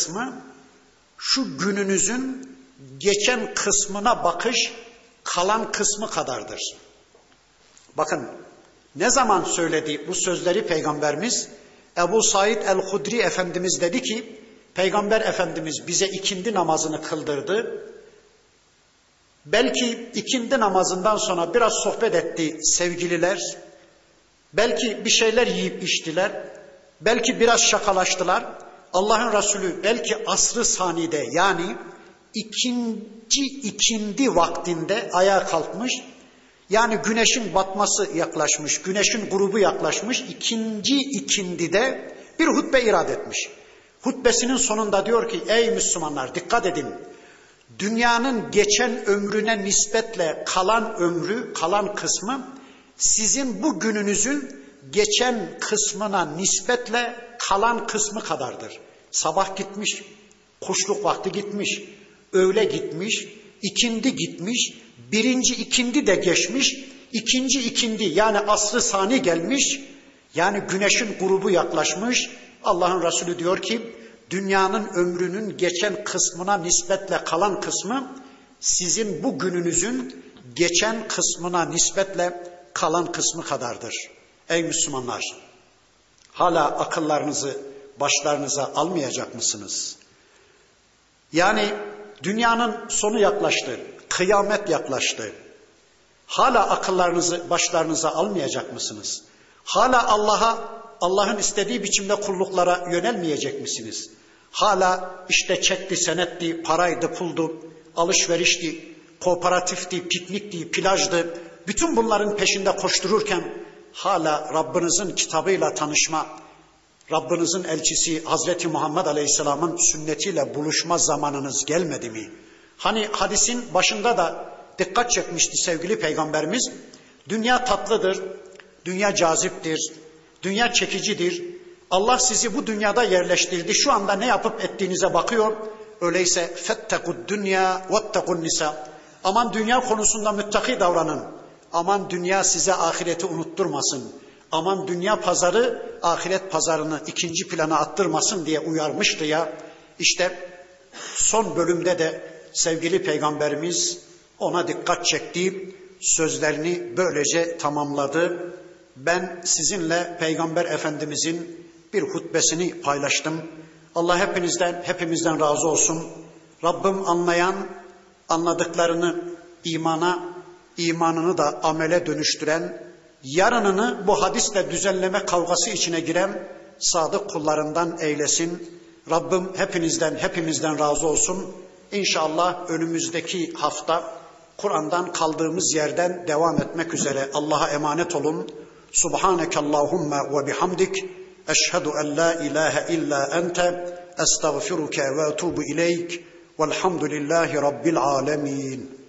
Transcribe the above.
kısmı şu gününüzün geçen kısmına bakış kalan kısmı kadardır. Bakın ne zaman söyledi bu sözleri peygamberimiz? Ebu Said el-Hudri Efendimiz dedi ki Peygamber Efendimiz bize ikindi namazını kıldırdı. Belki ikindi namazından sonra biraz sohbet etti sevgililer. Belki bir şeyler yiyip içtiler. Belki biraz şakalaştılar. Allah'ın Resulü belki asrı sanide yani ikinci ikindi vaktinde ayağa kalkmış. Yani güneşin batması yaklaşmış, güneşin grubu yaklaşmış. ikinci ikindide bir hutbe irad etmiş. Hutbesinin sonunda diyor ki ey Müslümanlar dikkat edin. Dünyanın geçen ömrüne nispetle kalan ömrü, kalan kısmı sizin bu gününüzün geçen kısmına nispetle kalan kısmı kadardır. Sabah gitmiş, kuşluk vakti gitmiş, öğle gitmiş, ikindi gitmiş, birinci ikindi de geçmiş, ikinci ikindi yani asrı sani gelmiş, yani güneşin grubu yaklaşmış. Allah'ın Resulü diyor ki dünyanın ömrünün geçen kısmına nispetle kalan kısmı sizin bu gününüzün geçen kısmına nispetle kalan kısmı kadardır. Ey Müslümanlar, hala akıllarınızı başlarınıza almayacak mısınız? Yani dünyanın sonu yaklaştı, kıyamet yaklaştı. Hala akıllarınızı başlarınıza almayacak mısınız? Hala Allah'a Allah'ın istediği biçimde kulluklara yönelmeyecek misiniz? Hala işte çekti, senetti, paraydı, puldu, alışverişti, kooperatifti, piknikti, plajdı. Bütün bunların peşinde koştururken hala Rabbinizin kitabıyla tanışma, Rabbinizin elçisi Hazreti Muhammed Aleyhisselam'ın sünnetiyle buluşma zamanınız gelmedi mi? Hani hadisin başında da dikkat çekmişti sevgili peygamberimiz. Dünya tatlıdır, dünya caziptir, dünya çekicidir. Allah sizi bu dünyada yerleştirdi. Şu anda ne yapıp ettiğinize bakıyor. Öyleyse fettekud dünya vettekun nisa. Aman dünya konusunda müttaki davranın. Aman dünya size ahireti unutturmasın. Aman dünya pazarı ahiret pazarını ikinci plana attırmasın diye uyarmıştı ya. İşte son bölümde de sevgili peygamberimiz ona dikkat çekti. Sözlerini böylece tamamladı. Ben sizinle peygamber efendimizin bir hutbesini paylaştım. Allah hepinizden, hepimizden razı olsun. Rabbim anlayan, anladıklarını imana, imanını da amele dönüştüren, yarınını bu hadisle düzenleme kavgası içine giren sadık kullarından eylesin. Rabbim hepinizden, hepimizden razı olsun. İnşallah önümüzdeki hafta Kur'an'dan kaldığımız yerden devam etmek üzere Allah'a emanet olun. Subhaneke Allahumma ve bihamdik. Eşhedü en la ilahe illa ente. Estağfiruke ve etubu ileyk. Velhamdülillahi Rabbil alemin.